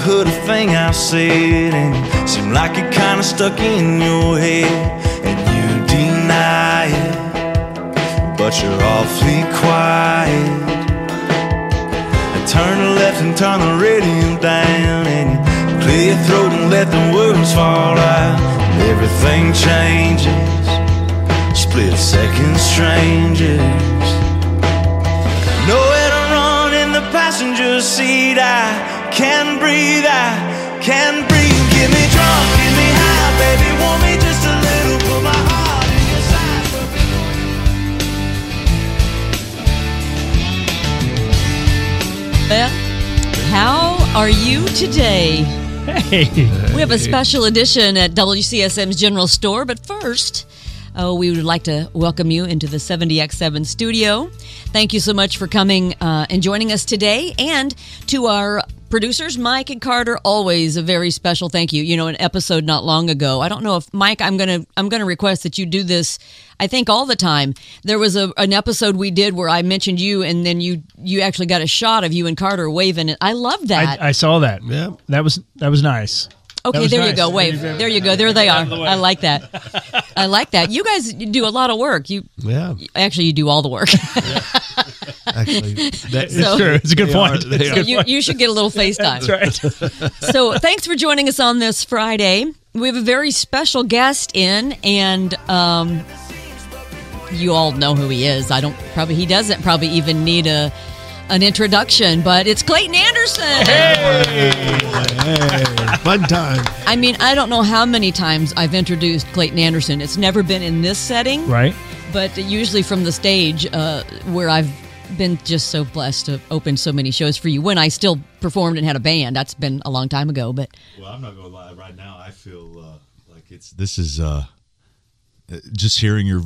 heard a thing I've said, and seemed like it kinda stuck in your head, and you deny it, but you're awfully quiet. And turn the left and turn the radio down, and you clear your throat and let the words fall out. Everything changes, split second strangers. Nowhere to run in the passenger seat. I can breathe. I can breathe. Get me drunk, get me high, baby. Want me just a little. Put my heart in your side. Well, how are you today? Hey. We have a special edition at WCSM's General Store, but first, uh, we would like to welcome you into the 70x7 studio. Thank you so much for coming uh, and joining us today, and to our producers, Mike and Carter. Always a very special thank you. You know, an episode not long ago. I don't know if Mike. I'm gonna I'm gonna request that you do this. I think all the time. There was a, an episode we did where I mentioned you, and then you you actually got a shot of you and Carter waving. it. I love that. I, I saw that. Yeah. That was that was nice. Okay, was there you go. Wave. There you go. There they are. I like that. I like that. You guys do a lot of work. You Yeah, actually you do all the work. actually, that, It's So- true. It's a good point. are- they It's a are. good you you should get a little FaceTime. That's right. So thanks for joining us on this Friday. We have a very special guest in, and um, you all know who he is. I don't probably he doesn't probably even need a an introduction, but it's Clayton Anderson. hey, fun time. I mean, I don't know how many times I've introduced Clayton Anderson. It's never been in this setting. Right. but usually from the stage uh, where I've been just so blessed to open so many shows for you when I still performed and had a band. That's been a long time ago, but Well, I'm not gonna lie. Right now, I feel uh, like it's this is uh, uh, just hearing your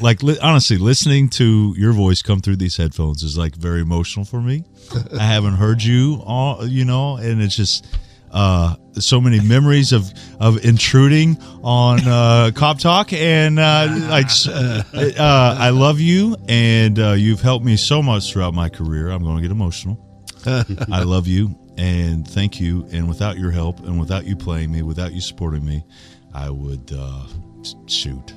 like li- honestly listening to your voice come through these headphones is like very emotional for me. I haven't heard you all, you know, and it's just uh, so many memories of of intruding on uh, Cop Talk, and uh, like uh, I love you, and uh, you've helped me so much throughout my career. I'm going to get emotional. I love you and thank you. And without your help and without you playing me, without you supporting me, I would uh, shoot.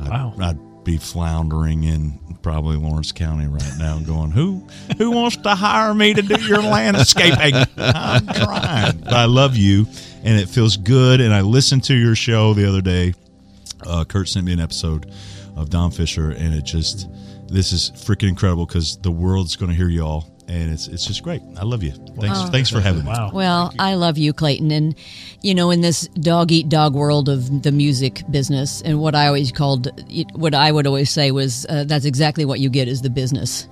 I'd, Wow. I'd be floundering in probably Lawrence County right now, going, "Who, who wants to hire me to do your landscaping?" I'm trying. But I love you, and it feels good. And I listened to your show the other day. Uh, Kurt sent me an episode of Don Fisher, and it just this is freaking incredible because the world's going to hear y'all, and it's it's just great. I love you. Thanks, thanks for having me. Wow. well, I love you, Clayton. And, you know, in this dog eat dog world of the music business, and what I always called, what I would always say was uh, that's exactly what you get is the business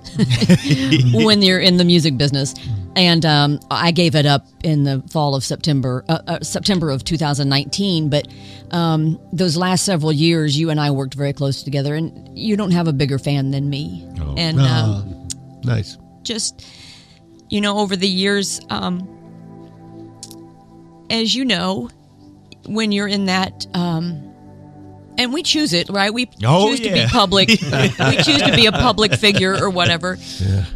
when you're in the music business. And um, I gave it up in the fall of September, uh, uh, September of 2019. But um, those last several years, you and I worked very close together, and you don't have a bigger fan than me. And um, Nice. Just you know over the years um as you know when you're in that um and we choose it right? We Oh, choose to be public. We choose to be a public figure or whatever.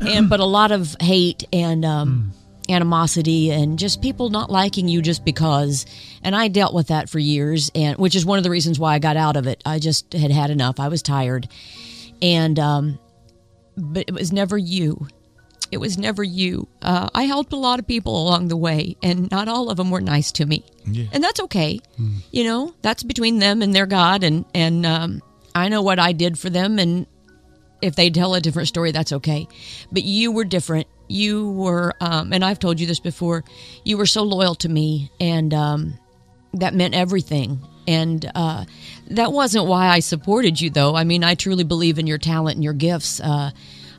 And but a lot of hate and um animosity and just people not liking you just because. And i dealt with that for years and which is one of the reasons why i got out of it. I just had had enough. I was tired. And um but it was never you it was never you. Uh, I helped a lot of people along the way, and not all of them were nice to me, and that's okay. You know, that's between them and their God, and and um, I know what I did for them, and if they tell a different story, that's okay. But you were different. You were, um, and I've told you this before. You were so loyal to me, and um, that meant everything. And uh, that wasn't why I supported you, though. I mean, I truly believe in your talent and your gifts. Uh,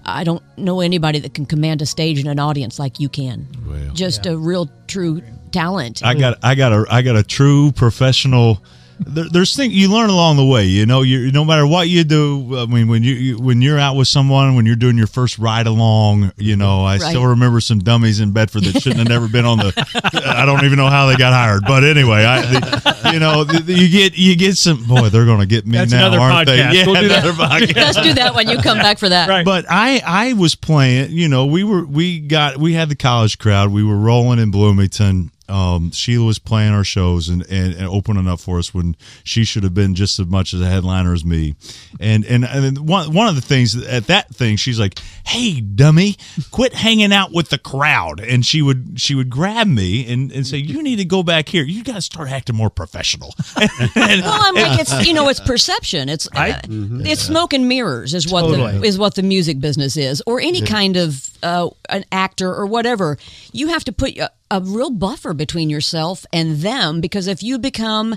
I don't know anybody that can command a stage and an audience like you can. Well, Just a real, true talent. I got I got a I got a true professional there, there's things you learn along the way. You know, you no matter what you do. I mean, when you, you when you're out with someone, when you're doing your first ride along, you know, I Right. still remember some dummies in Bedford that shouldn't have never been on the. I don't even know how they got hired, but anyway, I, the, you know, the, the- you get you get some. Boy, they're going to get me That's now, another aren't podcast. they? Yeah, We'll do that. podcast. Let's do that when you come back for that. Right. But I I was playing, you know, we were we got we had the college crowd. We were rolling in Bloomington. Um, Sheila was playing our shows and, and, and opening up for us when she should have been just as much as a headliner as me. And and, and one one of the things at that thing, she's like, "Hey, dummy, quit hanging out with the crowd." And she would she would grab me and, and say, "You need to go back here. You got to start acting more professional." And- Well, I'm like it's you know it's perception. It's uh, it's smoke and mirrors is what the is what the music business is, or any kind of uh, an actor or whatever. You have to put a, a real buffer between yourself and them because if you become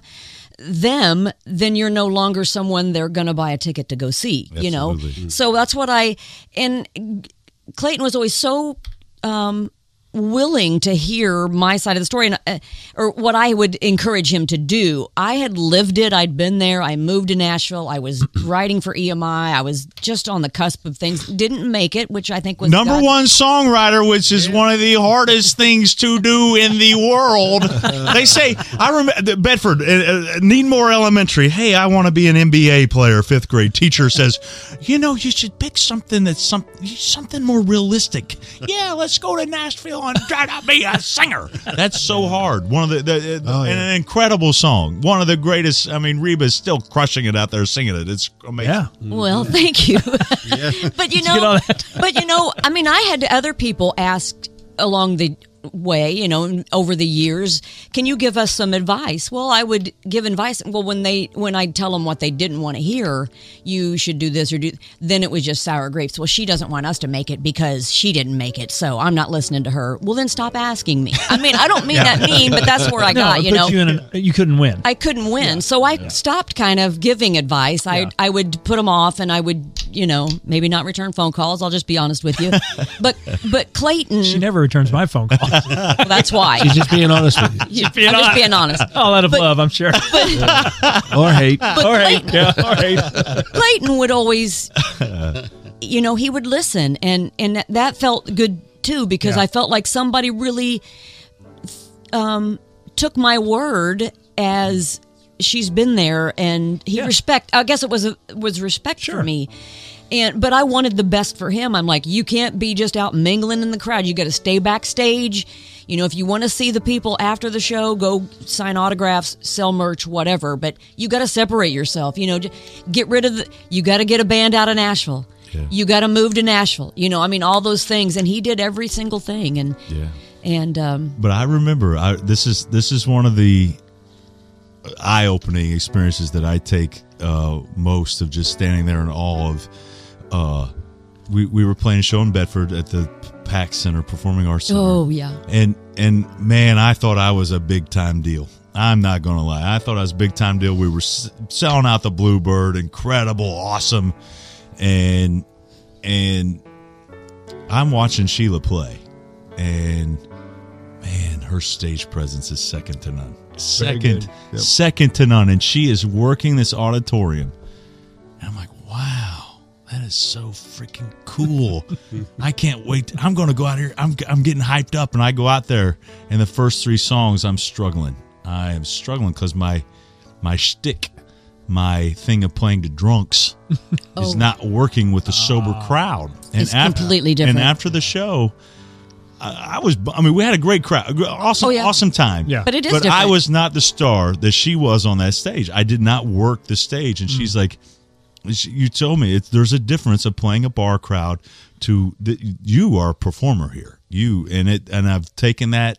them, then you're no longer someone they're going to buy a ticket to go see. You know, Absolutely. so that's what I and Clayton was always so um, willing to hear my side of the story and uh, or what I would encourage him to do. I had lived it. I'd been there. I moved to Nashville. I was writing for EMI. I was just on the cusp of things. Didn't make it, which I think was Number God- one songwriter, which is one of the hardest things to do in the world. they say, I remember Bedford, uh, uh, Needmore Elementary. Hey, I want to be an NBA player. Fifth grade teacher says, you know, you should pick something that's some, something more realistic. Yeah, let's go to Nashville and try to be a singer. That's so hard. One of the, the Oh, yeah. an incredible song. One of the greatest. I mean, Reba's still crushing it out there singing it. It's amazing. Yeah. Well, thank you. but you know, but you know, I mean, I had other people ask along the way, you know, over the years, can you give us some advice? Well, I would give advice. Well, when they when I tell them what they didn't want to hear, you should do this or do. Then it was just sour grapes. Well, she doesn't want us to make it because she didn't make it, so I'm not listening to her. Well, then stop asking me. I mean, I don't mean that mean, but that's where I No, got. You know, you, an, you couldn't win. I couldn't win. So I stopped kind of giving advice. I Yeah. I would put them off and I would, you know, maybe not return phone calls. I'll just be honest with you. but but Clayton, she never returns my phone calls. Well, that's why. She's just being honest with you. I'm just being honest. All out of love, I'm sure. Or hate. all right. Yeah. All right. Clayton would always, you know, he would listen, and and that felt good too because Yeah. I felt like somebody really um, took my word as she's been there, and he Yeah. respect. I guess it was a, was respect Sure. for me. And but I wanted the best for him. I'm like, you can't be just out mingling in the crowd. You got to stay backstage. You know, if you want to see the people after the show, go sign autographs, sell merch, whatever. But you got to separate yourself. You know, get rid of the. You got to get a band out of Nashville. You got to move to Nashville. You know, I mean, all those things. And he did every single thing. And Yeah. and um, But I remember I, this is this is one of the eye-opening experiences that I take uh, most of just standing there in awe of. Uh, we we were playing a show in Bedford at the PAC Center, Performing Arts Center. oh yeah, And and man, I thought I was a big time deal. I'm not gonna lie. I thought I was a big time deal. We were s- selling out the Bluebird, incredible, awesome, and and I'm watching Sheila play, and man, her stage presence is second to none. Second. Yep. second to none, and she is working this auditorium. That is so freaking cool. I can't wait. I'm going to go out here. I'm, I'm getting hyped up, and I go out there, and the first three songs, I'm struggling. I am struggling because my my shtick, my thing of playing to drunks, is Oh. not working with the sober ah. crowd. And It's completely different. And after the show, I, I was. I mean, we had a great crowd, awesome, Oh, yeah. awesome time. Yeah. But it is But I was not the star that she was on that stage. I did not work the stage, and mm. she's like, she- "You told me it's, there's a difference of playing a bar crowd to that you are a performer here. You and it, and I've taken that."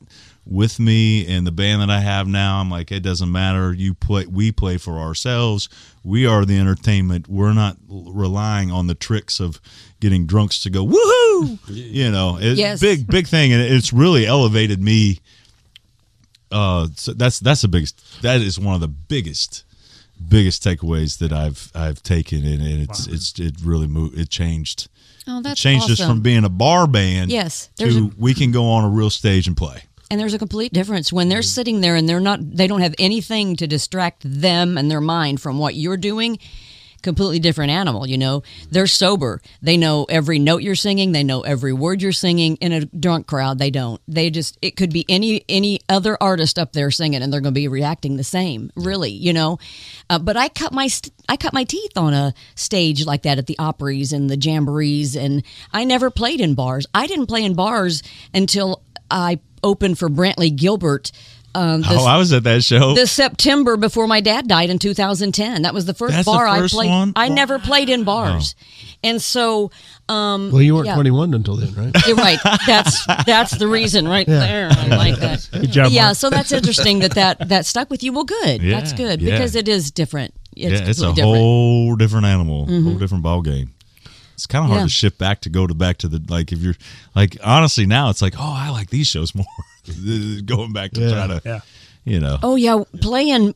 With me and the band that I have now, I'm like, it doesn't matter. You play, we play for ourselves. We are the entertainment. We're not relying on the tricks of getting drunks to go woohoo. You know, it's Yes. big, big thing, and it's really elevated me uh so that's that's the biggest that is one of the biggest biggest takeaways that i've i've taken and, and it's it's it really moved it changed. Oh it that's changed us from being a bar band Yes, to a- we can go on a real stage and play. And there's a complete difference when they're mm-hmm. sitting there and they're not, they don't have anything to distract them and their mind from what you're doing. Completely different animal, you know. They're sober. They know every note you're singing. They know every word you're singing. In a drunk crowd, they don't. They just it could be any any other artist up there singing, and they're going to be reacting the same. Really, you know. Uh, but I cut my st- I cut my teeth on a stage like that at the Opries and the Jamborees, and I never played in bars. I didn't play in bars until I opened for Brantley Gilbert. Um, the, Oh, I was at that show. the September before my dad died in 2010. That was the first That's the bar first I played. one? I never played in bars, and so um, Well, you weren't Yeah. 21 until then, right? you're right. That's that's the reason right there. I like that. Good job. yeah, Mark. so that's interesting that that that stuck with you. Well, good. Yeah, that's good yeah. because it is different. It's yeah, it's a different. Mm-hmm. whole different animal, whole different ball game. It's kind of hard Yeah. to shift back to go to back to the like if you're like honestly now it's like oh I like these shows more. Going back to Yeah. try to Yeah. you know Oh yeah, playing.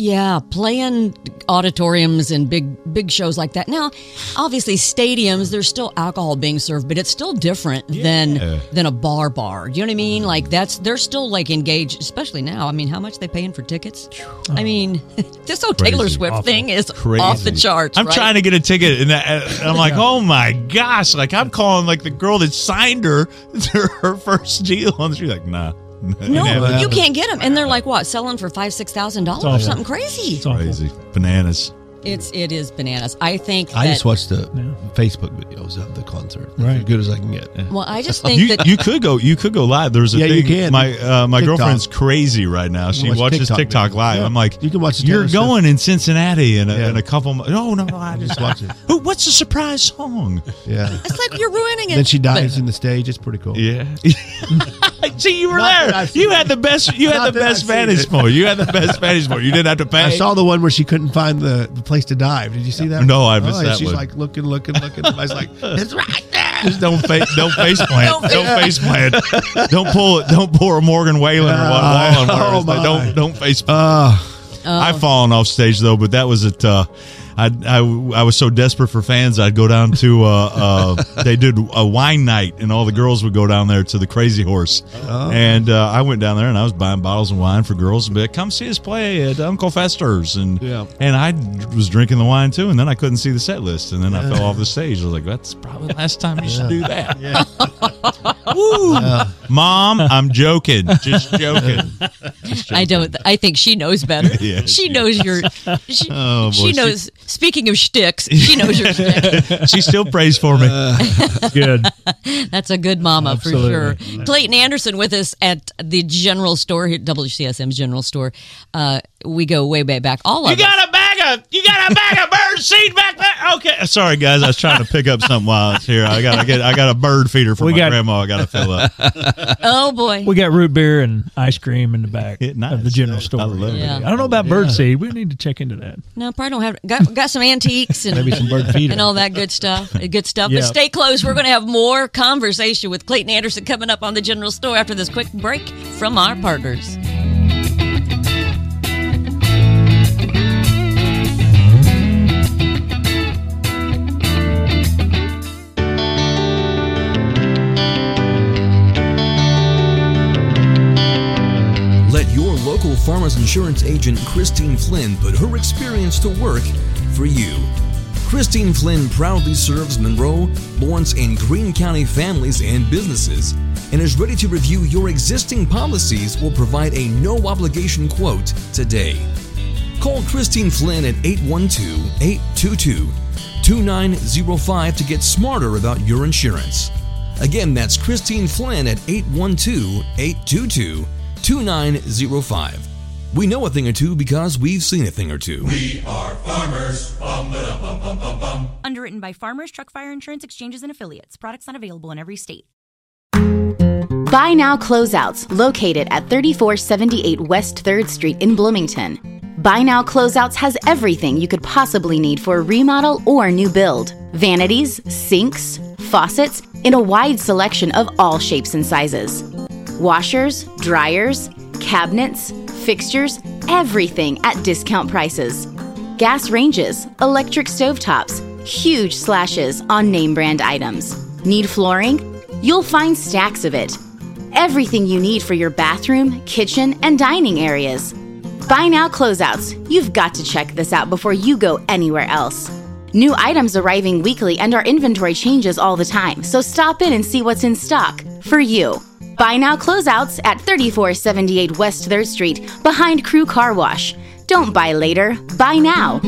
Yeah, playing auditoriums and big big shows like that. Now, obviously stadiums, there's still alcohol being served, but it's still different than than a bar bar. You know what I mean? Mm-hmm. Like that's they're still like engaged, especially now. I mean, how much they paying for tickets? I oh. mean, this whole Taylor Swift Awful. thing is Crazy. off the charts. I'm right? trying to get a ticket, and, that, and I'm like, oh my gosh! Like I'm calling like the girl that signed her her first deal and she's. Like, nah, No, you can't get them, and they're like what selling for five six thousand dollars or something crazy. It's awful. crazy bananas. It's it is bananas. I think I that, just watched the Yeah. Facebook videos of the concert. That's Right. As good as I can get. Well, I just think You, that you could go. You could go live. There's a Yeah, you thing. can. My uh, my TikTok. girlfriend's crazy right now. She watch watches TikTok TikTok, videos. live. Yeah. I'm like, You can watch the You're Taylor Swift. going in Cincinnati in a, Yeah. in a couple. Mo- no, no, no. I just Just watch it. Who? What's the surprise song? Yeah. it's like you're ruining it. then she dives But- in the stage. It's pretty cool. Yeah. See, you were Not there. You had the best. You had the best I've vantage point. You had the best vantage point. You didn't have to pay. I saw the one where she couldn't find the, the place to dive. Did you see that? No, I missed oh, yeah, that She's one. like looking, looking, looking. I was like, it's right there. Just don't face. Don't face plant. Don't don't face plant. Don't pull it. Don't pull a Morgan Whalen or what Uh, Wallen. where oh it's like, don't don't face. Uh, I've fallen off stage though, but that was at. Uh, I, I I was so desperate for fans. I'd go down to. Uh, uh, they did a wine night, and all the girls would go down there to the Crazy Horse. And uh, I went down there, and I was buying bottles of wine for girls, and be like, "Come see us play at Uncle Fester's." And Yeah. and I was drinking the wine too, and then I couldn't see the set list, and then I fell off the stage. I was like, "That's probably the last time you should do that." yeah. Woo. Mom, I'm joking. Just joking. I don't. I think she knows better. Yeah, she she knows your. She, Oh, boy, she she- knows. Speaking of shticks, she knows your shtick. she still prays for me. Good. That's a good mama Absolutely. for sure. Clayton Anderson with us at the general store here, WCSM's general store. Uh, we go way, way back. All of You us. got a bag of you got a bag of bird seed back there. Okay, sorry guys, I was trying to pick up something while I was here. I got I get I got a bird feeder for We my got- grandma. I got to fill up. Oh boy. We got root beer and ice cream in the back Yeah, nice. of the general I store. love it. Yeah. I don't know about bird seed. We need to check into that. No, probably don't have. Got, got some antiques and Maybe some bird feeder. and all that good stuff. Uh, good stuff. Yeah. But stay close. We're going to have more conversation with Clayton Anderson coming up on the general store after this quick break from our partners. Local farmers insurance agent Christine Flynn put her experience to work for you. Christine Flynn proudly serves Monroe, Lawrence, and Greene County families and businesses and is ready to review your existing policies or provide a no obligation quote today. Call Christine Flynn at 812 822 2905 to get smarter about your insurance. Again, that's Christine Flynn at 812 822 2905. We know a thing or two because we've seen a thing or two. We are farmers. Underwritten by Farmers Truck Fire Insurance Exchanges and Affiliates. Products not available in every state. Buy Now Closeouts, located at 3478 West 3rd Street in Bloomington. Buy Now Closeouts has everything you could possibly need for a remodel or new build vanities, sinks, faucets, in a wide selection of all shapes and sizes. Washers, dryers, cabinets, fixtures, everything at discount prices. Gas ranges, electric stovetops, huge slashes on name brand items. Need flooring? You'll find stacks of it. Everything you need for your bathroom, kitchen, and dining areas. Buy now closeouts. You've got to check this out before you go anywhere else. New items arriving weekly and our inventory changes all the time, so stop in and see what's in stock for you. Buy now closeouts at 3478 West 3rd Street behind Crew Car Wash. Don't buy later, buy now.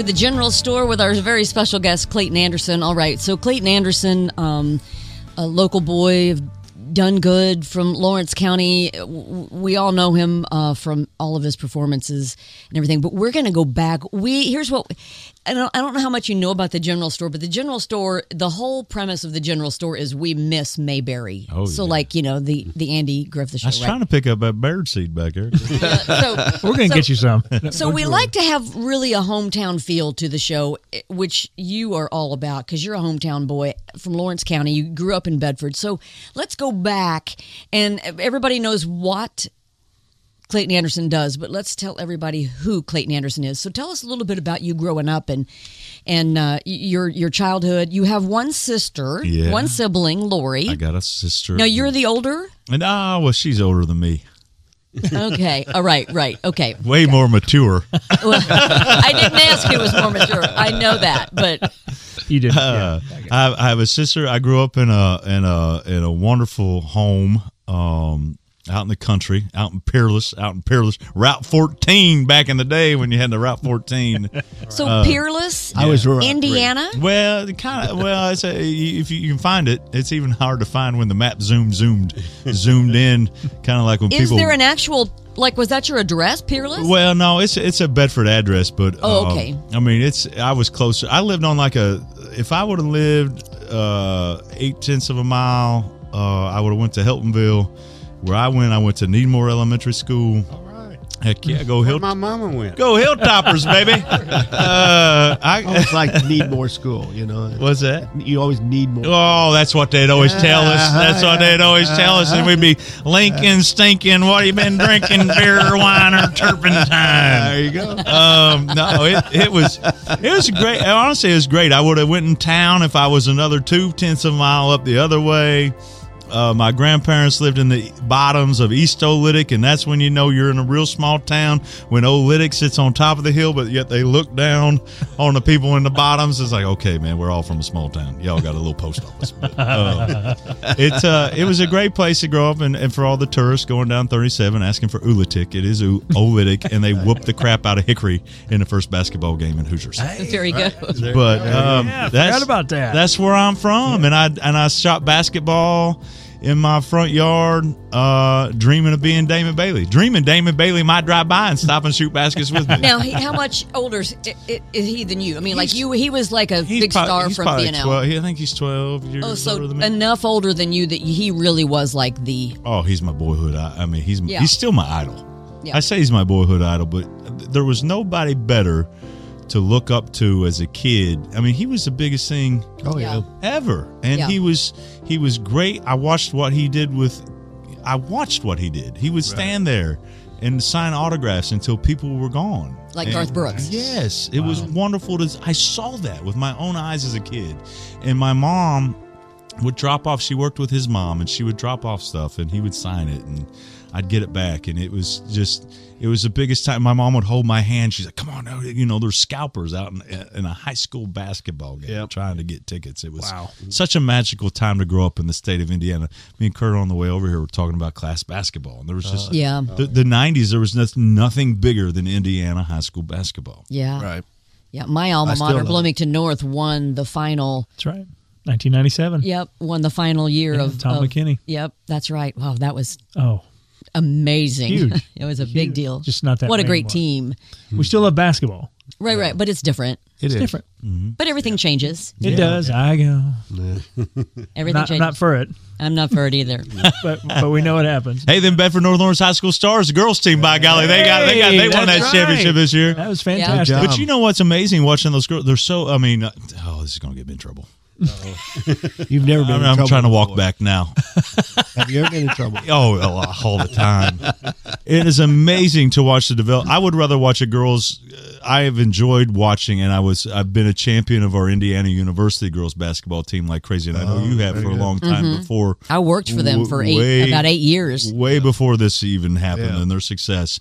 To the general store with our very special guest, Clayton Anderson. All right, so Clayton Anderson, um, a local boy, done good from Lawrence County. We all know him uh, from all of his performances and everything. But we're going to go back. We here's what I don't. I don't know how much you know about the general store, but the general store, the whole premise of the general store is we miss Mayberry. Oh, so yeah. like you know the the Andy Griffith show. I was right? trying to pick up that bird seed back there. so We're going to so- get you some. so we like to have really a hometown feel to the show, which you are all about because you're a hometown boy from Lawrence County. You grew up in Bedford. So let's go back, and everybody knows what Clayton Anderson does, but let's tell everybody who Clayton Anderson is. So tell us a little bit about you growing up and and uh, your your childhood. You have one sister, Yeah. one sibling, Lori. I got a sister. Now you're the older. And ah, well, she's older than me. Okay, all right, right, okay. Way more mature. Well, I didn't ask who was more mature. I know that, but You did. Uh, I, have, I have a sister. I grew up in a in a in a wonderful home um, out in the country, out in Peerless, out in Peerless, Route 14 back in the day when you had the Route 14. so Uh, Peerless, I was right. Indiana. well, kind of. Well, it's a, if you, you can find it, it's even hard to find when the map zoomed zoomed zoomed in, kind of like when Is people. there an actual like? Was that your address, Peerless? Well, no, it's it's a Bedford address, but Oh, uh, okay. I mean, it's I was closer. I lived on like a. If I would have lived uh, eight tenths of a mile, uh, I would have went to Heltonville. Where I went, I went to Needmore Elementary School. All right. Heck yeah, go Hill, my mama went. go Hilltoppers, baby. Uh, I Almost like need more school, you know. what's that? You always need more. Oh, that's what they'd always tell us. That's what they'd always tell us, and we'd be Lincoln stinking. What have you been drinking? Beer, wine, or turpentine? There you go. um, no, it, it was it was great. Honestly, it was great. I would have went in town if I was another two tenths of a mile up the other way. Uh, my grandparents lived in the bottoms of East Oolitic, and that's when you know you're in a real small town. When Oolitic sits on top of the hill, but yet they look down on the people in the bottoms. It's like, okay, man, we're all from a small town. Y'all got a little post office. But, uh, it's uh, it was a great place to grow up, and, and for all the tourists going down 37 asking for Ulitic, it is U- Oolitic, and they whooped the crap out of Hickory in the first basketball game in Hoosiers. Very good. But um, Yeah, I that's forgot about that. That's where I'm from, and I and I shot basketball in my front yard, uh, dreaming of being Damon Bailey. Dreaming Damon Bailey might drive by and stop and shoot baskets with me. Now, he, how much older is, is he than you? I mean, like you, he was like a big prob- star he's from probably BNL. 12 I think he's 12 years Oh, so older than me. enough older than you that he really was like the. Oh, he's my boyhood. I, I mean, he's Yeah. he's still my idol. Yeah. I say he's my boyhood idol, but there was nobody better to look up to as a kid. I mean, he was the biggest thing Oh yeah. Yeah. ever, and Yeah. he was he was great. I watched what he did with. I watched what he did. He would stand there and sign autographs until people were gone. Like And- Garth Brooks. Yes, it was wonderful to. I saw that with my own eyes as a kid, and my mom would drop off. She worked with his mom, and she would drop off stuff, and he would sign it, and I'd get it back, and it was just. It was the biggest time. My mom would hold my hand. She's like, "Come on, now, you know, there's scalpers out in, in a high school basketball game Yep. trying to get tickets." It was Wow. such a magical time to grow up in the state of Indiana. Me and Kurt on the way over here were talking about class basketball, and there was just uh, Yeah. the, the '90s. There was nothing bigger than Indiana high school basketball. Yeah. Right. Yeah. My alma mater, love it. Bloomington North, won the final That's right. 1997. Yep, won the final year Yeah, of Tom of- McKinney. Yep, that's right. Wow, that was Oh, amazing. Huge. it was a big deal. Just not that What a great anymore. team. we still love basketball. Right, right, but it's different. It It's is. different. But everything changes. It does. I go. Everything Not, changes. not for it, I'm not for it either. but but we know what happens. Hey, then Bedford North Lawrence High School Stars, the girls team, by golly, they got they got they won that right. championship this year. That was fantastic. Good But you know what's amazing watching those girls? They're so. I mean, uh, oh, this is gonna get me in trouble. You've never been I'm, in I'm trouble. trying to walk before. back now. Have you ever been in trouble? Oh, a lot- all the time. it is amazing to watch the develop. I would rather watch a girls. uh, I have enjoyed watching, and I was I've been a champion of our Indiana University girls basketball team like crazy, and I know you have for a long time before. I worked for them for eight, Way- about eight years. way before this even happened Yeah. and their success.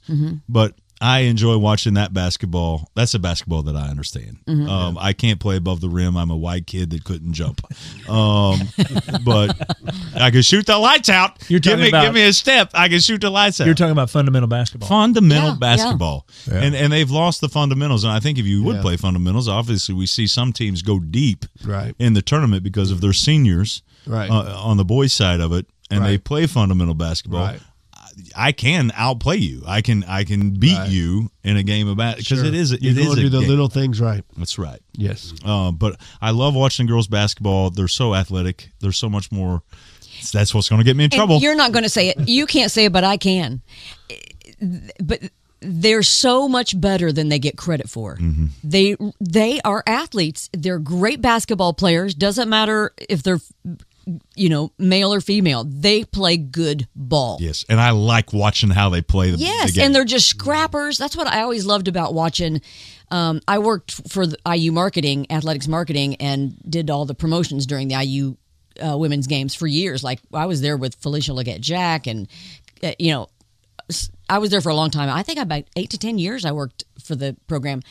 But I enjoy watching that basketball. That's a basketball that I understand. Um, I can't play above the rim. I'm a white kid that couldn't jump. Um, but I can shoot the lights out. You're give talking me about- give me a step. I can shoot the lights out. You're talking about fundamental basketball. fundamental Yeah, basketball, and and they've lost the fundamentals. And I think if you would Yeah. play fundamentals, obviously we see some teams go deep Right. in the tournament because of their seniors Right. uh, on the boys' side of it, and they play fundamental basketball. Right. I can outplay you. I can I can beat Right. you in a game of basketball because Sure. it is it you is go a do the game. little things right. That's right. Yes. Uh, but I love watching girls basketball. They're so athletic. They're so much more. That's what's going to get me in And trouble. You're not going to say it. You can't say it, but I can. But they're so much better than they get credit for. Mm-hmm. They they are athletes. They're great basketball players. Doesn't matter if they're you know male or female. They play good ball. Yes, and I like watching how they play the, Yes, the and they're just scrappers. That's what I always loved about watching. Um, I worked for the IU marketing, athletics marketing, and did all the promotions during the IU uh, women's games for years. Like I was there with Felisha Legette-Jack, and uh, you know, I was there for a long time. I think about eight to ten years I worked for the program,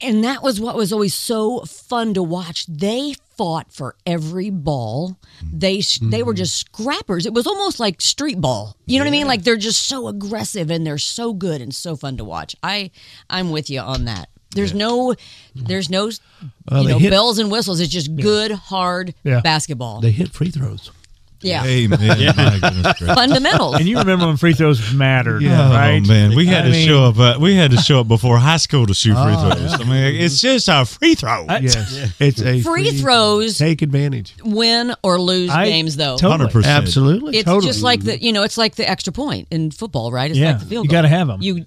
and that was what was always so fun to watch. They fought for every ball. They they were mm-hmm. just scrappers. It was almost like street ball. You know what I mean? Like they're just so aggressive and they're so good and so fun to watch. I I'm with you on that. There's no there's no Well, you know hit- bells and whistles. It's just good hard Yeah. basketball. They hit free throws. Yeah. Amen. My goodness. Fundamentals. And you remember when free throws mattered, Yeah, right? Oh man, we had I to mean, show up. Uh, we had to show up before high school to shoot free Oh, throws. I mean, it's just a free throw. I- Yes. It's a Free throws Take advantage. win or lose I games though. totally- Hundred percent. Absolutely. It's Totally. just like the you know, it's like the extra point in football, right? It's Yeah, like the field you gotta have them. You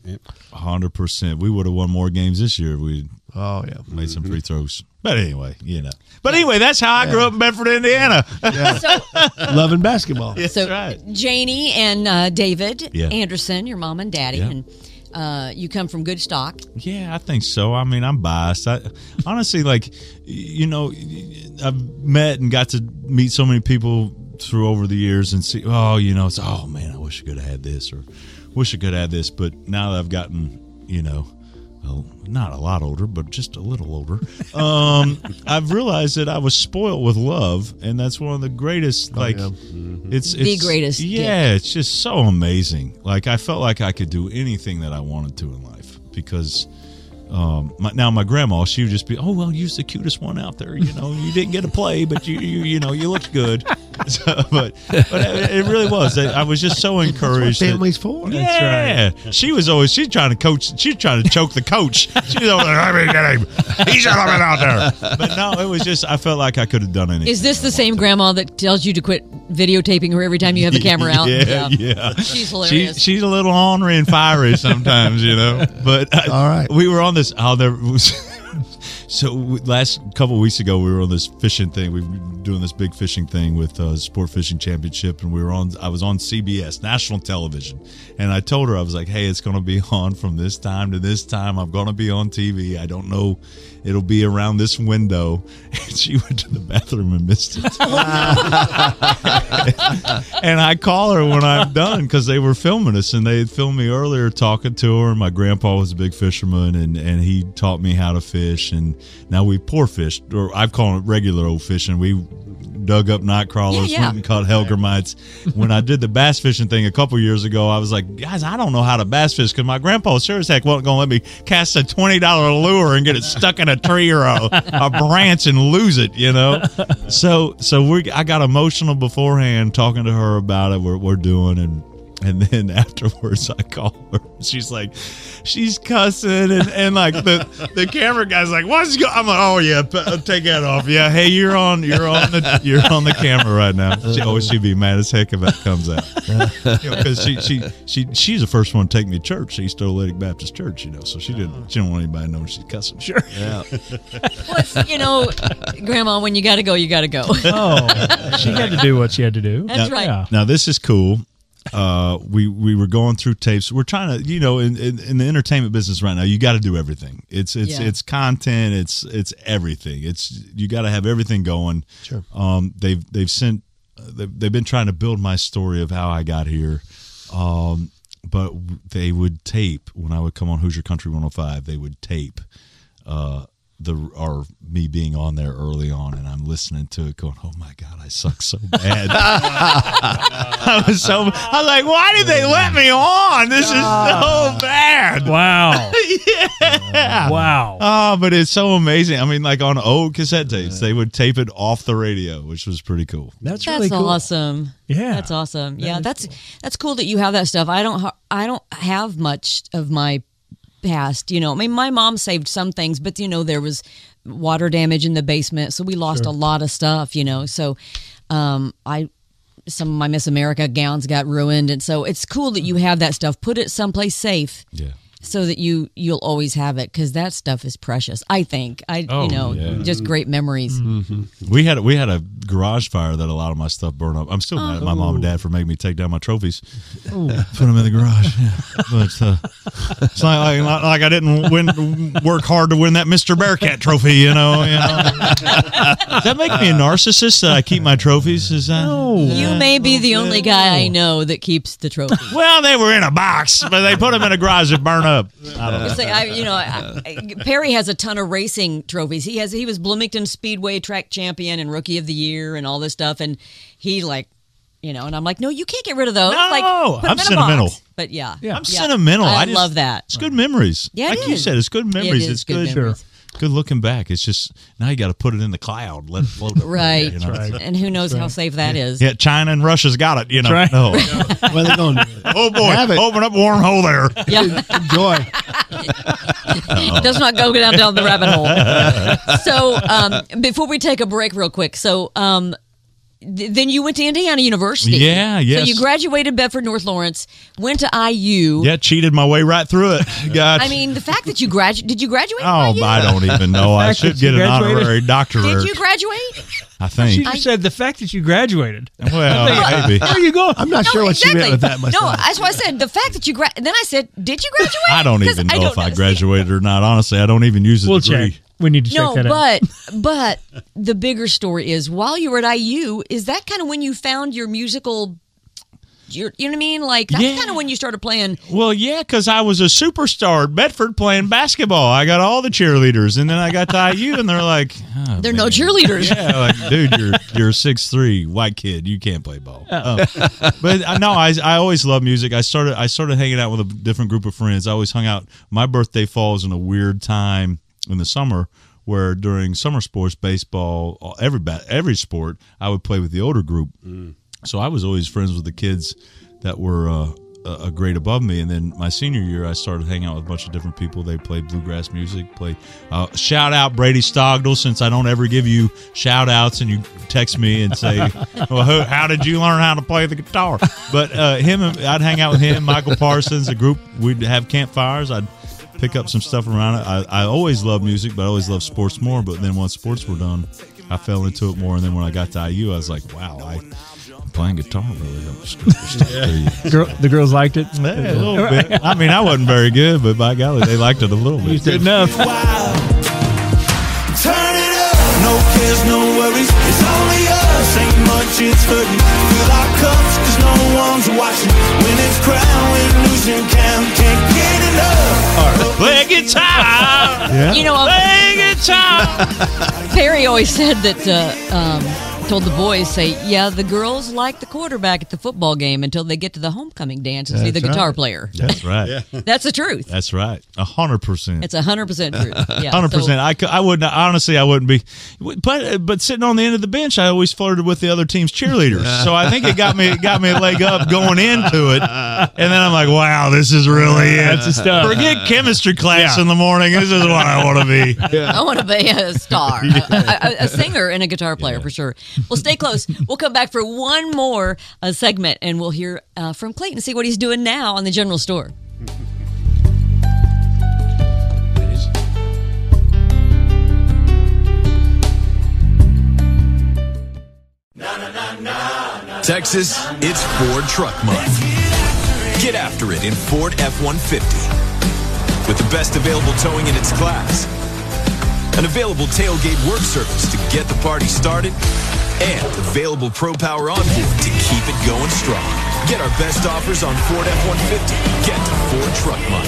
Hundred percent. We would have won more games this year if we Oh yeah. made some free throws. But anyway, you know. But anyway, that's how I grew up in Bedford, Indiana. Loving basketball. so right. Janie and uh, David Yeah. Anderson, your mom and daddy, Yeah. and uh, you come from good stock. Yeah, I think so. I mean, I'm biased. I honestly like, you know, I've met and got to meet so many people through over the years and see. Oh, you know, it's oh man, I wish I could have had this or wish I could have had this. But now that I've gotten, you know, well, not a lot older, but just a little older, um, I've realized that I was spoiled with love, and that's one of the greatest. Like, yeah. it's, The greatest Yeah, it's just so amazing. Like I felt like I could do anything that I wanted to in life because um, my, now my grandma, she would just be, oh well, you're the cutest one out there. You know, you didn't get to play, but you you, you know you looked good. So, but but it, it really was. I, I was just so encouraged. that- Family's for. yeah, she was always she's trying to coach. She's trying to choke the coach. She was always like, "I mean, get him. He's not out there." But no, it was just I felt like I could have done anything. Is this the same wanted. grandma that tells you to quit videotaping her every time you have the camera out? Yeah, yeah. She's hilarious. She, she's a little ornery and fiery sometimes, you know. But uh, All right. we were on this. I'll never. So last couple weeks ago, we were on this fishing thing. We were doing this big fishing thing with uh, Sport Fishing Championship, and we were on. I was on CBS national television, and I told her I was like, "Hey, it's going to be on from this time to this time. I'm going to be on TV. I don't know, it'll be around this window." And she went to the bathroom and missed it. and I call her when I'm done because they were filming us and they had filmed me earlier talking to her. My grandpa was a big fisherman and, and he taught me how to fish and now we poor fish, or I've called it regular old fishing. We dug up night crawlers, Yeah, yeah. went and caught hellgrammites. when I did the bass fishing thing a couple years ago, I was like, guys, I don't know how to bass fish because my grandpa sure as heck wasn't going to let me cast a twenty dollar lure and get it stuck in a tree or a, a branch and lose it, you know. So so we I got emotional beforehand talking to her about it. What we're doing and. And then afterwards, I call her. She's like, she's cussing, and, and like the the camera guy's like, "What's going?" I'm like, "Oh yeah, p- uh, take that off. Yeah, hey, you're on, you're on the, you're on the camera right now." She always she'd be mad as heck if that comes out, because she she she she's the first one to take me to church, East Oolitic Baptist Church, you know. So she didn't she didn't want anybody knowing she's cussing. Sure. Yeah. Well, you know, Grandma, when you got to go, you got to go. Oh, she had to do what she had to do. That's right. Yeah. Now this is cool. Uh, we we were going through tapes. We're trying to, you know, in, in, in the entertainment business right now, you got to do everything. It's it's Yeah. it's content. It's it's everything. It's you got to have everything going. Sure. Um, they've they've sent they've, they've been trying to build my story of how I got here. Um, but they would tape when I would come on Hoosier Country 105. They would tape uh, the or me being on there early on, and I'm listening to it, going, "Oh my god, I suck so bad." I was so I was like, "Why did they let me on? This is so bad." Wow. yeah. Wow. Oh, but it's so amazing. I mean, like on old cassette tapes, they would tape it off the radio, which was pretty cool. That's That's really cool. awesome. Yeah. That's awesome. yeah, is that's that's cool that you have that stuff. I don't ha- I don't have much of my past, you know. I mean, my mom saved some things, but you know there was water damage in the basement, so we lost a lot of stuff, you know. So um I some of my Miss America gowns got ruined and so it's cool that you have that stuff. Put it someplace safe. Yeah. So that you you'll always have it because that stuff is precious. I think I Oh, you know yeah. just great memories. We had we had a garage fire that a lot of my stuff burned up. I'm still mad at my mom and dad for making me take down my trophies, put them in the garage. Yeah. But uh, it's not like, not like I didn't win, work hard to win that Mr. Bearcat trophy. You know, you know. Does that make me a narcissist that I keep my trophies? Is that? You may be the only guy I know that keeps the trophies. Well, they were in a box, but they put them in a garage that burned up. I don't know. It's like, I, you know, I, I, Perry has a ton of racing trophies. He has he was Bloomington Speedway track champion and rookie of the year and all this stuff, and he like, you know, and I'm like, no, you can't get rid of those. No, like, I'm them in a sentimental. box. But yeah, Yeah. I'm sentimental. I, I, just, love that. It's good memories. Yeah, it like you said, it's good memories. is it's good good. Uh, memories. Good looking back. It's just now you got to put it in the cloud, let it float. up there, Right. you know? right. And who knows how safe that is? Yeah, China and Russia's got it. You know. That's right. No. What are they going oh boy, Have it. open up wormhole there. Yeah. Enjoy. does not go down down the rabbit hole. So um, before we take a break, real quick, so um, th- then you went to Indiana University. Yeah, yes. So you graduated Bedford North Lawrence, went to IU. Yeah, cheated my way right through it. God. I mean, the fact that you graduated, did you graduate? oh, from IU? I don't even know. I should get an honorary doctorate. Did you graduate? I She think. just said the fact that you graduated. well, maybe. Where are you going? I'm not No, sure what she meant with that much. No, that's why I said the fact that you gra- Then I said, did you graduate? I don't even know don't if I graduated or not. Honestly, I don't even use the We'll degree. check. We need to check No, that out. but but the bigger story is while you were at IU, is that kind of when you found your musical? Your, you know what I mean? Like that's Yeah. kind of when you started playing. Well, yeah, because I was a superstar at Bedford playing basketball. I got all the cheerleaders, and then I got to IU, and they're like, oh, They're no cheerleaders. Yeah, like, dude, you're you're a six three white kid. You can't play ball. Oh. but uh, no, I I always loved music. I started I started hanging out with a different group of friends. I always hung out. My birthday falls in a weird time in the summer. Where during summer sports, baseball, every every sport, I would play with the older group. So I was always friends with the kids that were uh, a, grade above me. And then my senior year, I started hanging out with a bunch of different people. They played bluegrass music. Play uh, shout out Brady Stogdell, since I don't ever give you shout outs, and you text me and say, "Well, who, how did you learn how to play the guitar?" But uh, him, and- I'd hang out with him, Michael Parsons, a group. We'd have campfires. I'd pick up some stuff around it. I, I always loved music, but I always loved sports more. But then once sports were done, I fell into it more. And then when I got to IU, I was like, wow, I playing guitar really helps. Girl, the girls liked it. Yeah, a little bit. I mean, I wasn't very good, but by golly, they liked it a little bit. Good enough. Turn it up, no cares, no worries. It's only us, ain't much it's hurting. Fill our cups, cause no watching. When it's crown, when losing count, can't get enough. Play guitar. Yeah. You know, um, Play guitar. Perry always said that. Uh, um, told the boys, say, yeah, the girls like the quarterback at the football game until they get to the homecoming dance and see the That's guitar player. That's right. That's the truth. That's right. A hundred percent. It's a hundred percent truth. Yeah, Hundred so- percent. I, cou- I wouldn't honestly. I wouldn't be, but but sitting on the end of the bench, I always flirted with the other team's cheerleaders. so I think it got me it got me a leg up going into it, and then I'm like, wow, this is really it. That's the stuff. Forget chemistry class in the morning. This is what I want to be. I want to be a star, a, a- a singer and a guitar player for sure. Well, stay close. We'll come back for one more uh, segment, and we'll hear uh, from Clayton, see what he's doing now on the general store. Texas, it's Ford Truck Month. Get after it in Ford F 150. With the best available towing in its class, an available tailgate work surface to get the party started, and available Pro Power on board to keep it going strong. Get our best offers on Ford F 150. Get to Ford Truck Month.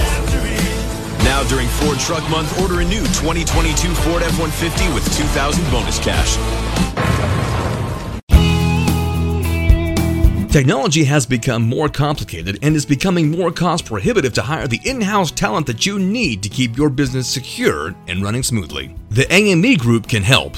Now during Ford Truck Month, order a new 2022 Ford F 150 with 2000 bonus cash. Technology has become more complicated and is becoming more cost prohibitive to hire the in house talent that you need to keep your business secure and running smoothly. The AME Group can help.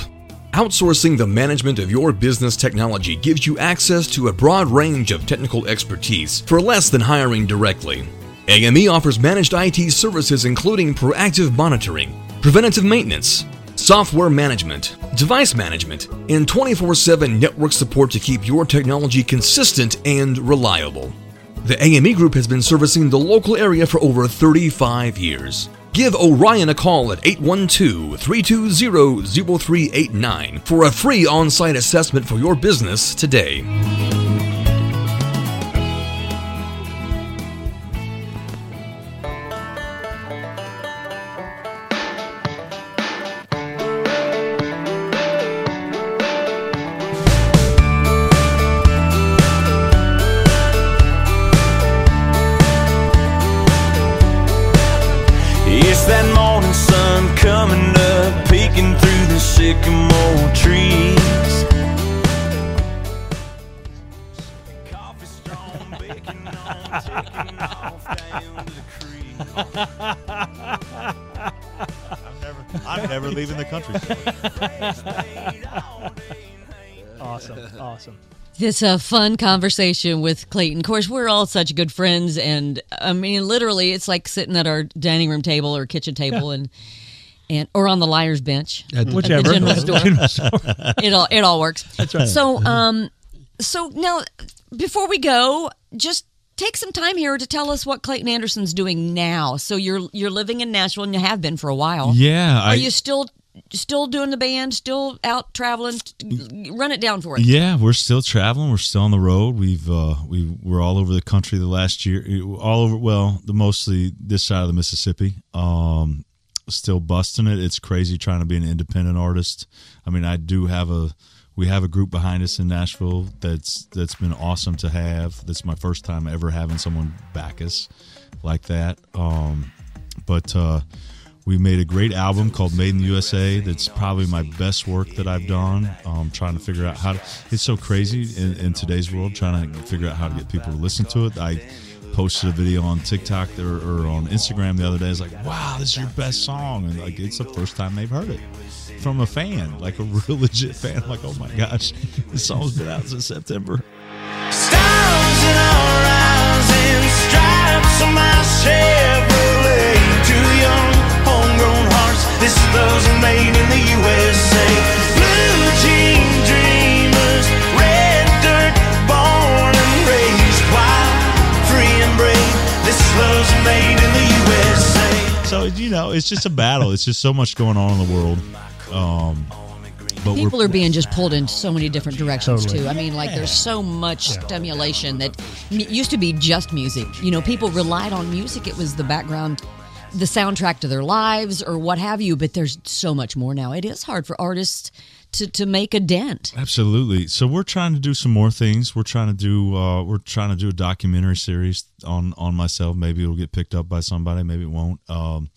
Outsourcing the management of your business technology gives you access to a broad range of technical expertise for less than hiring directly. AME offers managed IT services including proactive monitoring, preventative maintenance, software management, device management, and 24 7 network support to keep your technology consistent and reliable. The AME Group has been servicing the local area for over 35 years. Give Orion a call at 812 320 0389 for a free on site assessment for your business today. Never leaving the. Awesome. Awesome. It's a fun conversation with Clayton. Of course, we're all such good friends, and I mean, literally, it's like sitting at our dining room table or kitchen table, and and or on the liar's bench, At the- Whichever. general store. General store. it all it all works. That's right. So, um, so now before we go, just take some time here to tell us what Clayton Anderson's doing now. So you're you're living in Nashville, and you have been for a while. Yeah, Are I, you still still doing the band? Still out traveling? Run it down for us. Yeah, we're still traveling. We're still on the road. We've uh, we we're all over the country the last year. All over. Well, the mostly this side of the Mississippi. Um, still busting it. It's crazy trying to be an independent artist. I mean, I do have a we have a group behind us in Nashville that's that's been awesome to have. That's my first time ever having someone back us like that. Um, but uh, we made a great album called Made in the USA. That's probably my best work that I've done. Um, trying to figure out how to. It's so crazy in, in today's world trying to figure out how to get people to listen to it. I posted a video on TikTok or, or on Instagram the other day. It's like, wow, this is your best song, and like it's the first time they've heard it from a fan, like a real legit fan. I'm like, oh my gosh, this song's been out since September. And stripes on my Chevrolet. Hearts. This love's made in the USA. Blue jean dreamers, red dirt, born and raised wild, free and brave. This love's made in the USA. So you know, it's just a battle. It's just so much going on in the world. Um, but People we're are being just pulled in so many different directions Totally. too. I mean, like there's so much stimulation that m- used to be just music. You know, people relied on music; it was the background, the soundtrack to their lives, or what have you. But there's so much more now. It is hard for artists to to make a dent. Absolutely. So we're trying to do some more things. We're trying to do uh, we're trying to do a documentary series on on myself. Maybe it'll get picked up by somebody. Maybe it won't. Um,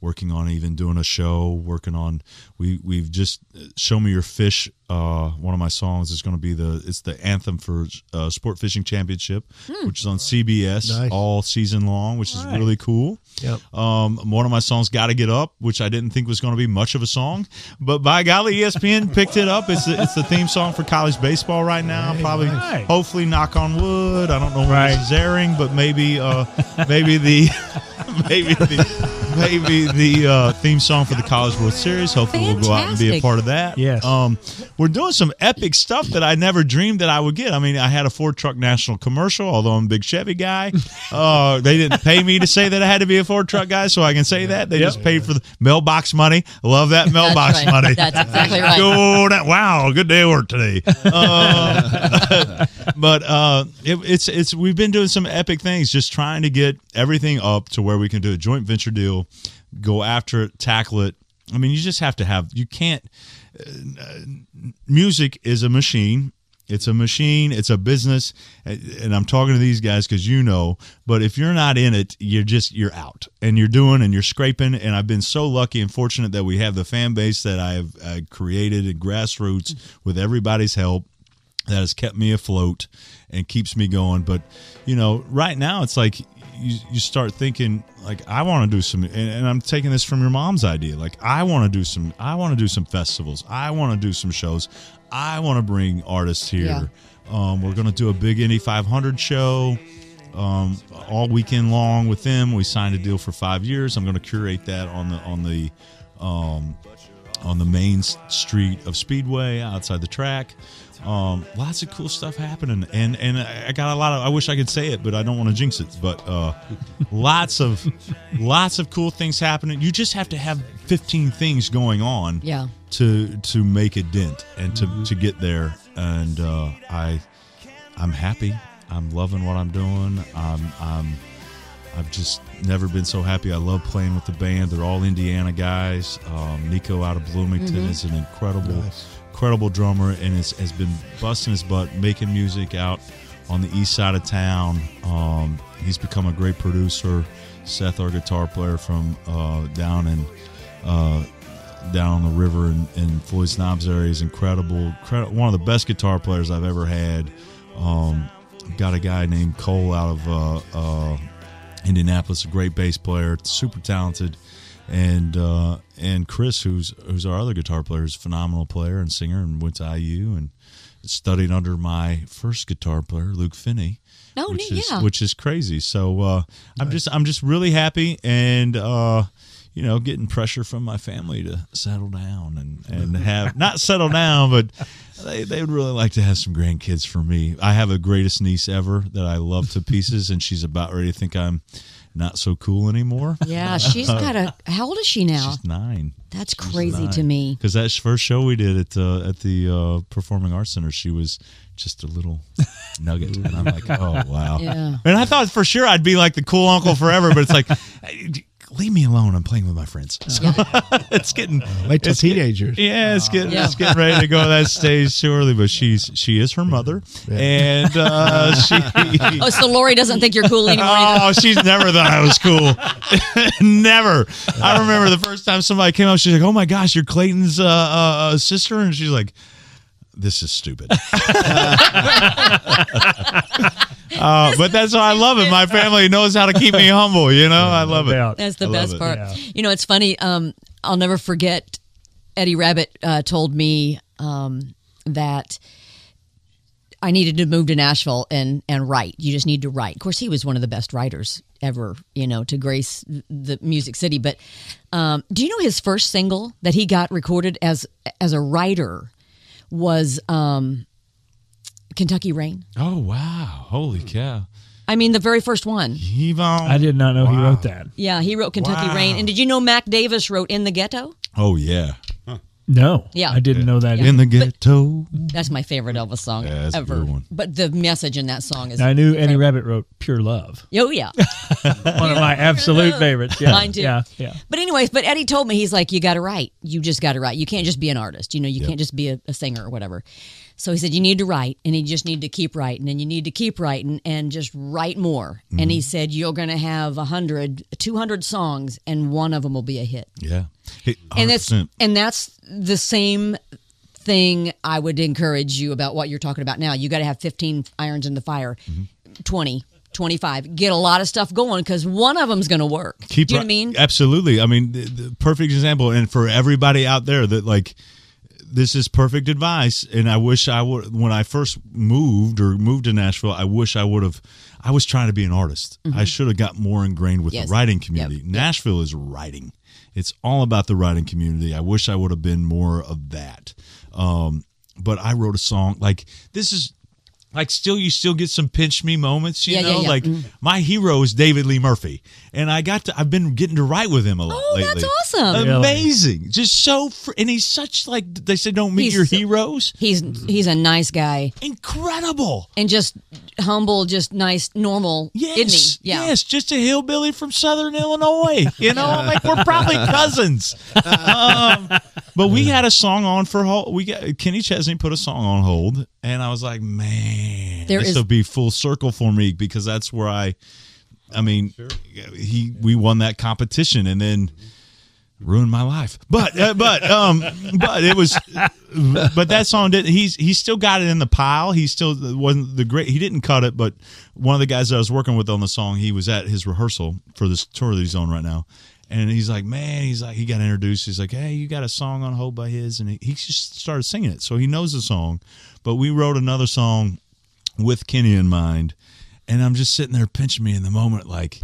working on even doing a show. Working on we we've just show me your fish. Uh, one of my songs is going to be the it's the anthem for uh, Sport Fishing Championship, which is on CBS Nice. all season long, which is really cool. Yep. Um, one of my songs, "Got to Get Up," which I didn't think was going to be much of a song, but by golly, ESPN picked it up. It's the, it's the theme song for college baseball right now. Probably, nice. hopefully, knock on wood. I don't know when Right. this is airing, but maybe, uh, maybe the, maybe the, maybe the uh, theme song for the College World Series. Hopefully, we'll go out and be a part of that. Yes. Um, we're doing some epic stuff that I never dreamed that I would get. I mean, I had a Ford Truck National commercial, although I'm a big Chevy guy. Uh, they didn't pay me to say that I had to be a Ford Truck guy, so I can say that. They just paid for the mailbox money. Love that mailbox right. money. That's exactly right. Go that, wow, good day of work today. Uh, but uh, it, it's it's we've been doing some epic things, just trying to get everything up to where we can do a joint venture deal, go after it, tackle it. I mean, you just have to have. You can't. Uh, music is a machine. It's a machine. It's a business, and I'm talking to these guys because you know. But if you're not in it, you're just you're out, and you're doing and you're scraping. And I've been so lucky and fortunate that we have the fan base that I've uh, created at grassroots with everybody's help that has kept me afloat and keeps me going. But you know, right now it's like you, you start thinking like I want to do some, and, and I'm taking this from your mom's idea. Like I want to do some, I want to do some festivals. I want to do some shows. I want to bring artists here. Um, we're going to do a big Indy 500 show um, all weekend long with them. We signed a deal for five years. I'm going to curate that on the on the um, on the main street of Speedway outside the track. Um, lots of cool stuff happening, and and I got a lot of. I wish I could say it, but I don't want to jinx it. But uh, lots of lots of cool things happening. You just have to have 15 things going on Yeah. to to make a dent and to to get there. And uh, I I'm happy. I'm loving what I'm doing. I'm I'm I've just never been so happy. I love playing with the band. They're all Indiana guys. Um, Nico out of Bloomington is an incredible, incredible drummer and has, has been busting his butt making music out on the east side of town. Um, he's become a great producer. Seth, our guitar player from uh, down in uh, down on the river in, in Floyd's Knobs area is incredible. Cre- One of the best guitar players I've ever had. Um, got a guy named Cole out of uh, uh, Indianapolis, a great bass player, super talented, and uh, and Chris, who's who's our other guitar player, is a phenomenal player and singer, and went to IU and studied under my first guitar player, Luke Finney. Oh, which neat, is yeah. which is crazy. So uh, I'm just I'm just really happy and. Uh, you know, getting pressure from my family to settle down and, and have not settle down, but they, they would really like to have some grandkids for me. I have a greatest niece ever that I love to pieces, and she's about ready to think I'm not so cool anymore. Yeah, she's got a. How old is she now? She's nine. That's crazy to me. Because that first show we did at uh, at the uh, Performing Arts Center, she was just a little nugget, and I'm like, oh wow. Yeah. And I thought for sure I'd be like the cool uncle forever, but it's like, leave me alone. I'm playing with my friends. So it's getting Wait till it's get- teenagers. yeah, it's getting Yeah. it's getting ready to go to that stage too early. But she's she is her mother, and uh, she. Oh, so Lori doesn't think you're cool anymore. either. Oh, she's never thought I was cool. never. I remember the first time somebody came up, she's like, "Oh my gosh, you're Clayton's uh, uh, uh, sister," and she's like, "This is stupid." uh, but that's why I love it. My family knows how to keep me humble. You know, I love it. That's the I best it. part. Yeah. You know, it's funny. Um, I'll never forget. Eddie Rabbitt uh, told me um, that I needed to move to Nashville and and write. You just need to write. Of course, he was one of the best writers ever. You know, to grace the Music City. But um, do you know his first single that he got recorded as as a writer was um, Kentucky Rain? Oh wow! Holy cow! I mean, the very first one. Heave on. I did not know he wrote that. Yeah, he wrote Kentucky Wow. Rain. And did you know Mac Davis wrote In the Ghetto? Oh yeah, No. Yeah. I didn't know that. in the ghetto. That's my favorite Elvis song Yeah, that's a ever. good one. But the message in that song is. I knew Eddie Rabbitt wrote Pure Love. Oh yeah, One of my absolute favorites. Yeah. Mine too. Yeah. Yeah. but anyways, but Eddie told me he's like, you got to write. You just got to write. You can't just be an artist. You know, you can't just be a, a singer or whatever. So he said, You need to write, and you just need to keep writing, and you need to keep writing, and just write more. And Mm-hmm. he said, You're going to have 100, 200 songs, and one of them will be a hit. Yeah. Hey, And that's, and that's the same thing I would encourage you about what you're talking about now. You got to have 15 irons in the fire, Mm-hmm. 20, 25. Get a lot of stuff going because one of them's going to work. Keep Do you know what I mean? Absolutely. I mean, the, the perfect example. And for everybody out there that like, this is perfect advice. And I wish I would, when I first moved or moved to Nashville, I wish I would have, I was trying to be an artist. I should have got more ingrained with Mm-hmm. Yes. the writing Yep. community. Nashville is writing. It's all about the writing community. I wish I would have been more of that. Um, but I wrote a song like this is like still you still get some pinch me moments you Yeah, yeah, know yeah. like Mhm. my hero is david lee murphy and i got to i've been getting to write with him a lot Oh, lately that's awesome. Really? amazing just so fr- and he's such like they say don't meet He's your heroes He's he's a nice guy incredible and just humble, just nice, normal, Yes, isn't he? Yeah. yes, just a hillbilly from Southern Illinois. You know, like we're probably cousins. Um, but we had a song on for hold. We got Kenny Chesney put a song on hold, and I was like, man, There this is- will be full circle for me because that's where I. I mean, he we won that competition, and then ruined my life. But uh, but um but it was but that song didn't he's he still got it in the pile. He still wasn't the great he didn't cut it, but one of the guys that I was working with on the song, he was at his rehearsal for this tour that he's on right now. And he's like, man, he's like, he got introduced. He's like, hey, you got a song on hold by his, and he, he just started singing it. So he knows the song. But we wrote another song with Kenny in mind, and I'm just sitting there pinching me in the moment, like,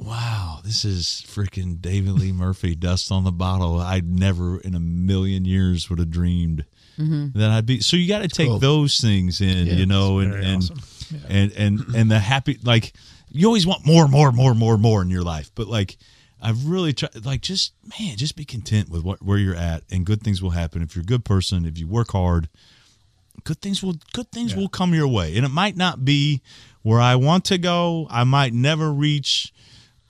wow, this is freaking David Lee Murphy, dust on the bottle. I never in a million years would have dreamed mm-hmm. that I'd be. So you got to take cool. those things in, Yeah, you know, and very and, awesome. and and and the happy like you always want more, more, more, more, more in your life, but like. I've really tried, like, just man, just be content with what where you're at, and good things will happen if you're a good person. If you work hard, good things will good things will come your way and it might not be where i want to go i might never reach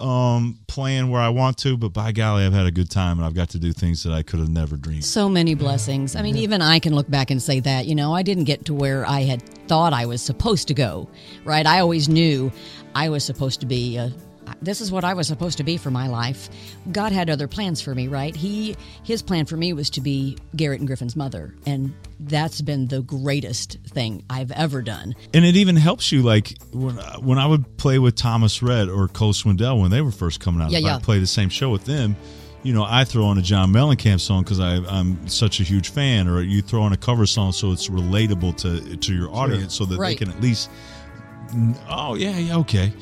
um playing where i want to but by golly i've had a good time and i've got to do things that i could have never dreamed So many blessings. I mean, even I can look back and say that, you know, I didn't get to where I had thought I was supposed to go, right? I always knew I was supposed to be a this is what I was supposed to be for my life. God had other plans for me, right? He his plan for me was to be Garrett and Griffin's mother, and that's been the greatest thing I've ever done. and it even helps you like when when i would play with Thomas Rhett or cole swindell when they were first coming out Yeah, if yeah. i play the same show with them you know i throw on a john mellencamp song because i'm such a huge fan or you throw on a cover song so it's relatable to to your audience so that Right. they can at least oh yeah yeah okay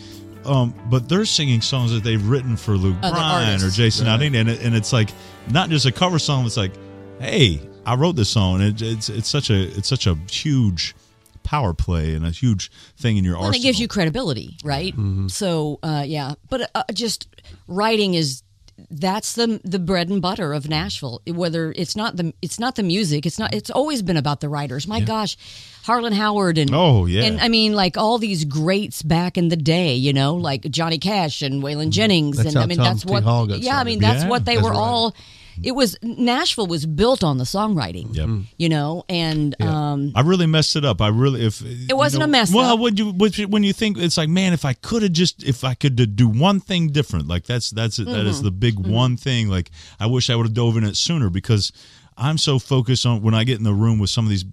um, but they're singing songs that they've written for Luke Other Bryan or artists. Jason Aldean, and, it, and it's like not just a cover song. It's like, hey, I wrote this song. And it, it's it's such a it's such a huge power play and a huge thing in your Well, arsenal. and it gives you credibility, right? So, uh, yeah, but uh, just writing is that's the the bread and butter of Nashville. Whether it's not the it's not the music, it's not. It's always been about the writers. My gosh, Harlan Howard and Oh, yeah. and I mean like all these greats back in the day, you know, like Johnny Cash and Waylon mm-hmm. Jennings, That's and I mean Tom that's T. what. Yeah, I mean that's Yeah. what they a were writer. all. It was Nashville was built on the songwriting. Yep. You know, and um, I really messed it up. I really if it wasn't a mess Well, when you when you- think it's like, man, if I could have just if I could do one thing different, like that's that's it. That Mm-hmm. is the big one thing. Like I wish I would have dove in it sooner because I'm so focused on when I get in the room with some of these.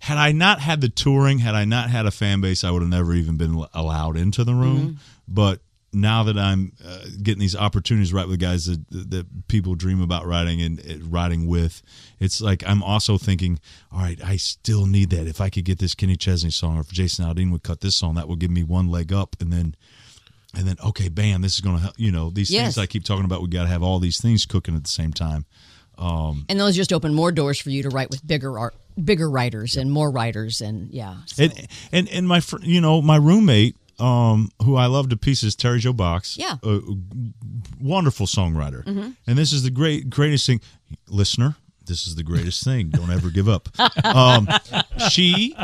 Had I not had the touring, had I not had a fan base, I would have never even been allowed into the room. Mm-hmm. But now that I'm uh, getting these opportunities right with guys that that people dream about writing and uh, writing with, it's like I'm also thinking, all right, I still need that. If I could get this Kenny Chesney song, or if Jason Aldean would cut this song, that would give me one leg up, and then. And then, okay, bam, this is going to help. You know, these Yes. things I keep talking about, we got to have all these things cooking at the same time. and those just open more doors for you to write with bigger art, bigger writers and more writers, and yeah. so- And and and my fr- you know my roommate, um, who I love to pieces, Terri Jo Box, Yeah. a wonderful songwriter. And this is the great greatest thing, listener. This is the greatest thing. Don't ever give up. Um, she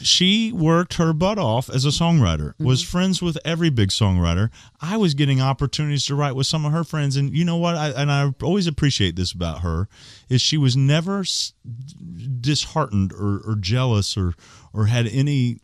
she worked her butt off as a songwriter. Was friends with every big songwriter. I was getting opportunities to write with some of her friends, and you know what? I, and I always appreciate this about her is she was never s- disheartened or, or jealous or or had any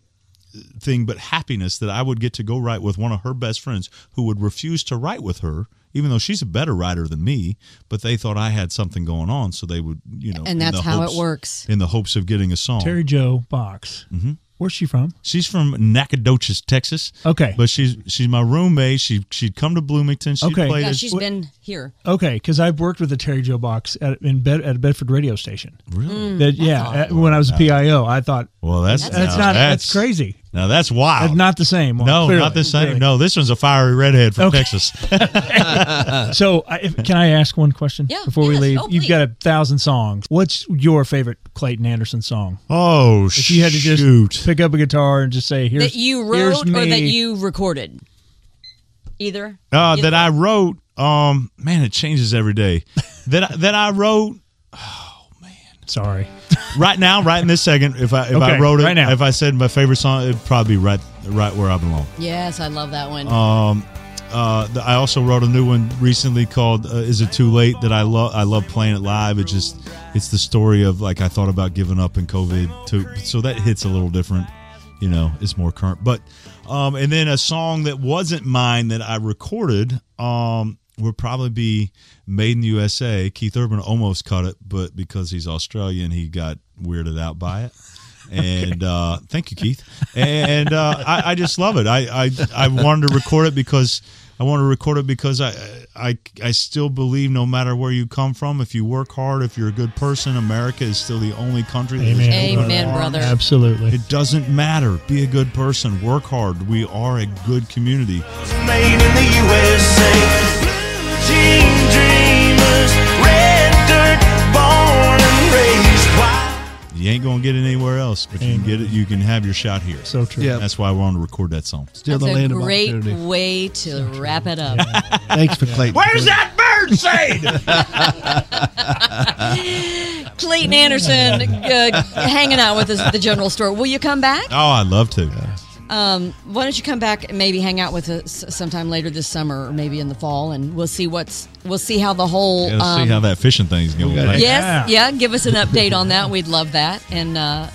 thing but happiness that I would get to go write with one of her best friends who would refuse to write with her, even though she's a better writer than me. But they thought I had something going on, so they would, you know, And that's the how it works. In the hopes of getting a song. Terri Jo Box. Mm-hmm. Where's she from? She's from Nacogdoches, Texas. Okay. but she's she's my roommate. She she'd come to Bloomington. She Okay. played. Yeah, at- she's been here. Okay, because I've worked with the Terry Joe Box at in Bed, at a Bedford radio station. really? That yeah, at- when I was a PIO, I thought Well, that's that's now not that's, crazy. Now that's wild. That's not the same. one, no, clearly, not the same. clearly. No, this one's a fiery redhead from Okay. Texas. So, I, if, can I ask one question Yeah, before we leave? Oh, You've please. got a thousand songs. What's your favorite Clayton Anderson song? oh, If you had to just shoot. pick up a guitar and just say, "Here's that you here's wrote or that you recorded? Either. Uh, Either. that I wrote. Um, man, it changes every day. that I, that I wrote Oh man, Sorry, right now, right in this second. If I if I wrote it, right now. if I said my favorite song, it'd probably be right right where I belong. Yes, I love that one. Um, uh, th- I also wrote a new one recently called uh, "Is It Too Late?" That I love. I love playing it live. It just it's the story of like I thought about giving up in COVID too. So that hits a little different. You know, it's more current. But um, and then a song that wasn't mine that I recorded um would probably be "Made in the USA." Keith Urban almost cut it, but because he's Australian, he got weirded out by it. and uh, thank you, Keith. And uh, I, I just love it. I, I I wanted to record it because I want to record it because I, I I still believe no matter where you come from, if you work hard, if you're a good person, America is still the only country. that is Amen. Amen, brother. Absolutely. It doesn't matter. Be a good person. Work hard. We are a good community. You ain't gonna get it anywhere else, but you can get it. You can have your shot here. So true. Yeah. That's why I wanted to record that song. Still That's the a land of great opportunity. way to wrap it up. Thanks for Clayton. Where's that bird saying? Clayton Anderson uh, hanging out with us at the general store. Will you come back? oh, I'd love to. Um, why don't you come back and maybe hang out with us sometime later this summer or maybe in the fall, and we'll see what's we'll see how the whole. Yeah, um, see how that fishing thing's going. gotta- Like, Yes, yeah. Give us an update on that. We'd love that. And uh,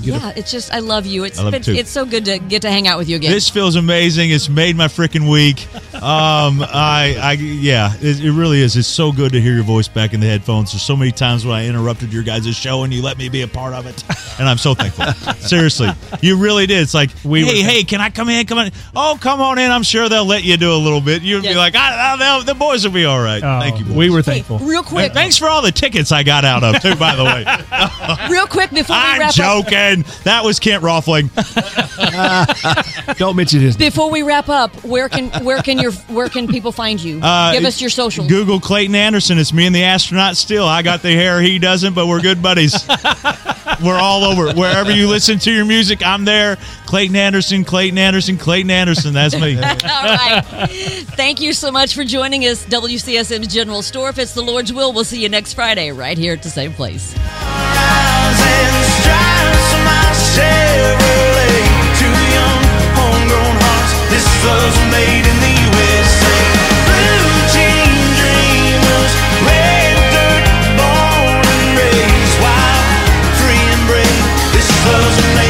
yeah, it's just I love you. It's love been, it's so good to get to hang out with you again. This feels amazing. It's made my freaking week. Um, I, I, yeah, it, it really is. It's so good to hear your voice back in the headphones. There's so many times when I interrupted your guys' show and you let me be a part of it, and I'm so thankful. Seriously, you really did. It's like, We were hey, hey, can I come in? Come on. Oh, come on in. I'm sure they'll let you do a little bit. You'll Yes. be like, I, I, the boys will be all right. Oh, Thank you. Boys. We were Hey, thankful. real quick, And thanks for all the tickets I got out of too. By the way, real quick before we I'm wrap up. Joking. That was Kent Roffling. Don't mention his Before we wrap up, where can where can your where can people find you? Uh, Give us your social. Google Clayton Anderson. It's me and the astronaut still. I got the hair, he doesn't, but we're good buddies. we're all over. Wherever you listen to your music, I'm there. Clayton Anderson, Clayton Anderson, Clayton Anderson. That's me. All right. Thank you so much for joining us, WCSM's General Store. If it's the Lord's will, we'll see you next Friday right here at the same place. Chevrolet to young homegrown hearts. This love's made in the USA. Blue jean dreamers, red dirt, born and raised, wild, free and brave. This love's made.